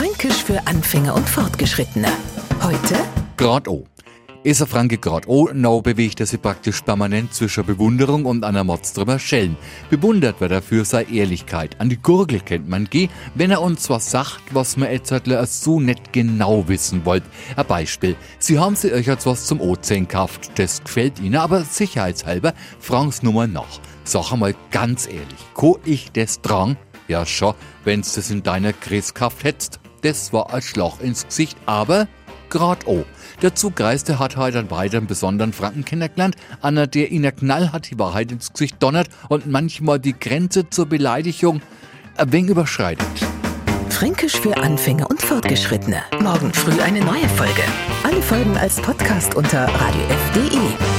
Fränkisch für Anfänger und Fortgeschrittene. Heute Grad O. Ist ein Franke Grad O, now bewegt er sich praktisch permanent zwischen Bewunderung und einer drüber Schellen. Bewundert wird er für seine Ehrlichkeit. An die Gurgel kennt man geh, wenn er uns was sagt, was man jetzt so nicht genau wissen wollt. Ein Beispiel. Sie haben sich euch jetzt was zum O10 gekauft. Das gefällt Ihnen, aber sicherheitshalber Franks Nummer noch. Sag einmal ganz ehrlich, ko ich das drang? Ja schon, wenn's das in deiner gekauft hättest. Das war ein Schlag ins Gesicht, aber grad o. Der Zugreiste hat heute einen weiteren besonderen Franken kennengelernt, einer, der ihn knallhart die Wahrheit ins Gesicht donnert und manchmal die Grenze zur Beleidigung ein wenig überschreitet. Fränkisch für Anfänger und Fortgeschrittene. Morgen früh eine neue Folge. Alle Folgen als Podcast unter radiof.de.